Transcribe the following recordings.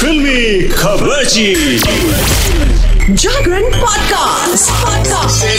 फिल्मी खबर जागरण podcast. Podcast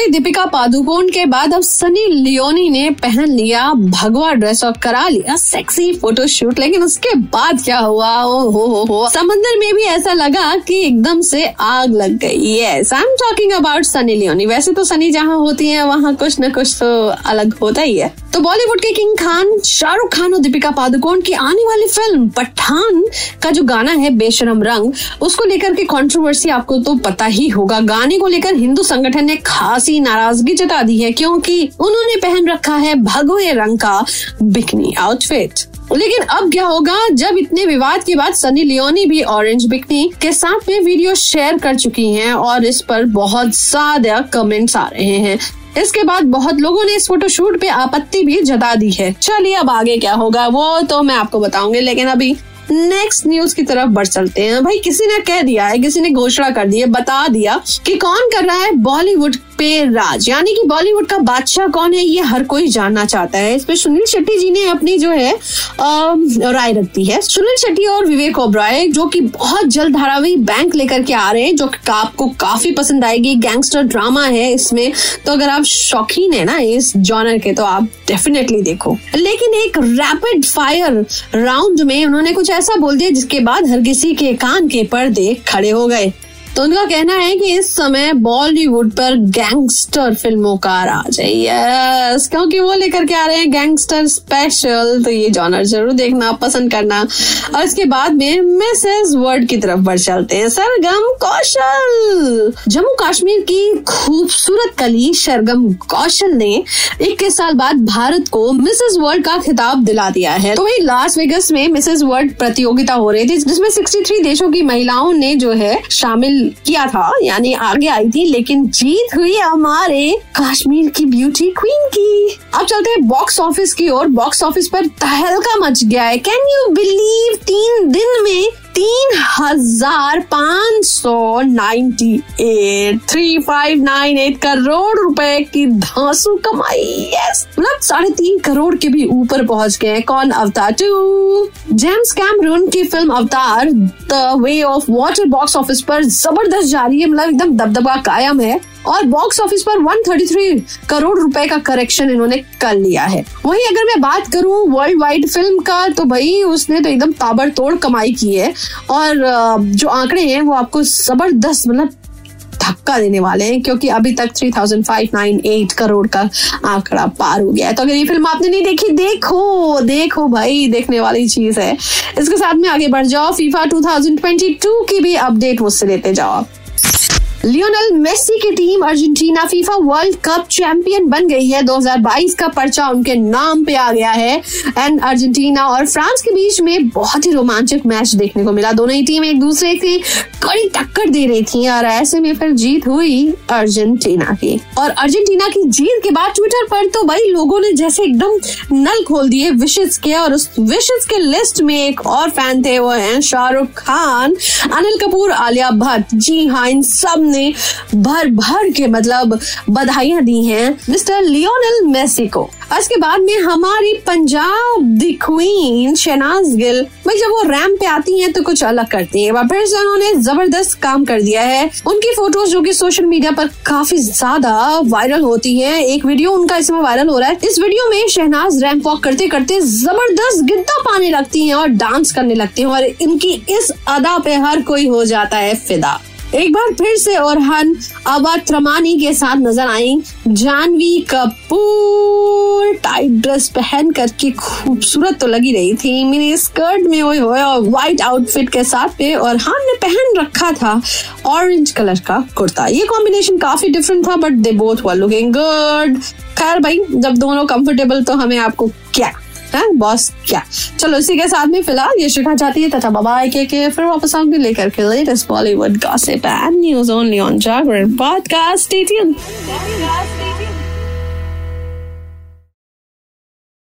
वही दीपिका पादुकोण के बाद अब सनी लियोनी ने पहन लिया भगवा ड्रेस और करा लिया सेक्सी फोटोशूट लेकिन उसके बाद क्या हुआ? ओ हो हो हो। समंदर में भी ऐसा लगा कि एकदम से आग लग गई। Yes I am talking about Sunny Leone. वैसे तो सनी जहाँ होती है, वहाँ कुछ न कुछ तो अलग होता ही है। तो बॉलीवुड के किंग खान शाहरुख खान और दीपिका पादुकोण की आने वाली फ़िल्म पठान का जो गाना है, बेशरम रंग, उसको लेकर के कंट्रोवर्सी आपको तो पता ही होगा। गाने को लेकर हिंदू संगठन ने खासी नाराज़गी जता दी है क्योंकि उन्होंने पहन रखा है भगवे रंग का बिकनी आउटफिट लेकिन अब क्या होगा, जब इतने विवाद के बाद सनी लियोनी भी ऑरेंज बिकनी के साथ में वीडियो शेयर कर चुकी हैं और इस पर बहुत ज़्यादा कमेंट्स आ रहे हैं। इसके बाद बहुत लोगों ने इस फोटोशूट पे आपत्ति भी जता दी है। चलिए अब आगे क्या होगा, वो तो मैं आपको बताऊँगी, लेकिन अभी नेक्स्ट न्यूज़ की तरफ़ बढ़ चलते हैं। भाई, किसी ने कह दिया है, किसी ने घोषणा कर दी है, बता दिया कि कौन कर रहा है बॉलीवुड पे राज। यानी कि बॉलीवुड का बादशाह कौन है, ये हर कोई जानना चाहता है। इस इसमें सुनील शेट्टी जी ने अपनी जो है राय रखती है। सुनील शेट्टी और विवेक ओब्रॉय, जो कि बहुत जल्द धारावाहिक बैंक लेकर के आ रहे हैं, जो कि आपको काफ़ी पसंद आएगी। गैंगस्टर ड्रामा है इसमें। तो अगर आप शौकीन है ना इस जॉनर के तो आप डेफिनेटली देखो। लेकिन एक रैपिड फायर राउंड में उन्होंने कुछ ऐसा बोल दिया, जिसके बाद हर किसी के कान के पर्दे खड़े हो गए। तो उनका कहना है कि इस समय बॉलीवुड पर गैंगस्टर फ़िल्मों का राज है। यस क्योंकि वो लेकर के आ रहे हैं गैंगस्टर स्पेशल तो ये जॉनर ज़रूर देखना, पसंद करना। और इसके बाद में मिसेस वर्ड की तरफ़ बढ़ चलते हैं। सरगम कौशल! जम्मू कश्मीर की खूबसूरत कली सरगम कौशल ने 21 साल बाद भारत को मिसेस वर्ल्ड का खिताब दिला दिया है। तो वही लास वेगस में मिसेस वर्ल्ड प्रतियोगिता हो रही थी, जिसमें 63 देशों की महिलाओं ने जो है शामिल किया था, यानी आगे आई थी, लेकिन जीत हुई हमारे कश्मीर की ब्यूटी क्वीन की। अब चलते हैं बॉक्स ऑफ़िस की ओर। बॉक्स ऑफ़िस पर तहलका मच गया है। कैन यू बिलीव तीन दिन में तीन हज़ार पाँच सौ ninety eight. Three five nine eight crore रुपए की धांसू कमाई। यस मतलब साढ़े तीन करोड़ के भी ऊपर पहुँच गए कौन? Avatar two. जेम्स कैमरून की film Avatar the way of water box office पर ज़बरदस्त जारी है। मतलब एकदम दबदबा कायम है। और बॉक्स ऑफ़िस पर 133 करोड़ रुपए का करेक्शन इन्होंने कर लिया है। वहीं अगर मैं बात करूँ वर्ल्ड वाइड फ़िल्म का तो भाई उसने तो एकदम ताबड़तोड़ कमाई की है। और जो आंकड़े हैं, वो आपको ज़बरदस्त मतलब धक्का देने वाले हैं, क्योंकि अभी तक 3598 करोड़ का आंकड़ा पार हो गया है। तो अगर ये फ़िल्म आपने नहीं देखी, देखो देखो भाई, देखने वाली चीज़ है। इसके साथ में आगे बढ़ जाओ फीफा 2022 की भी अपडेट मुझसे लेते जाओ आप। लियोनल मेसी की team Argentina FIFA World Cup champion बन गई है। 2022 का पर्चा उनके नाम पे आ गया है। एंड अर्जेंटीना और फ्रांस के बीच में बहुत ही रोमांचक मैच देखने को मिला। दोनों ही टीम एक दूसरे की कड़ी टक्कर दे रही थी और ऐसे में फिर जीत हुई अर्जेंटीना की। और अर्जेंटीना की जीत के बाद ट्विटर पर तो भाई लोगों ने जैसे एकदम नल खोल दिए विशेष के और उस विशेष के लिस्ट में एक और फ़ैन थे वो हैं शाहरुख खान, अनिल कपूर, आलिया भट्ट। जी हाँ इन सब ने भर भर के मतलब बधाइयाँ दी हैं मिस्टर लियोनल मेसी को। इसके बाद में हमारी पंजाब दी क्वीन, शहनाज गिल, भाई जब वो रैम पे आती हैं तो कुछ अलग करती हैं। फिर से उन्होंने ज़बरदस्त काम कर दिया है। उनकी फ़ोटोज़ जो कि सोशल मीडिया पर काफ़ी ज़्यादा वायरल होती हैं। एक वीडियो उनका इसमें वायरल हो रहा है। इस वीडियो में शहनाज रैंप वॉक करते करते ज़बरदस्त गिद्दा पाने लगती है और डांस करने लगती है और इनकी इस अदा पे हर कोई हो जाता है फिदा। एक बार फिर से ओरहन अवध त्रमानी के साथ नज़र आई। जानवी कपूर टाइट ड्रेस पहन करके खूबसूरत तो लगी रही थी, मिनी स्कर्ट में हुए हुए और व्हाइट आउटफिट के साथ पे और हान ने पहन रखा था ऑरेंज कलर का कुर्ता। ये कॉम्बिनेशन काफ़ी डिफरेंट था but they both were looking good खैर भाई, जब दोनों कंफर्टेबल तो हमें आपको क्या है बॉस क्या? चलो इसी के साथ में फ़िलहाल ये शिखा चाहती है तथा बाबा के, के फिर वापस आऊँगी लेकर के latest Bollywood gossip and news only on Jagran podcast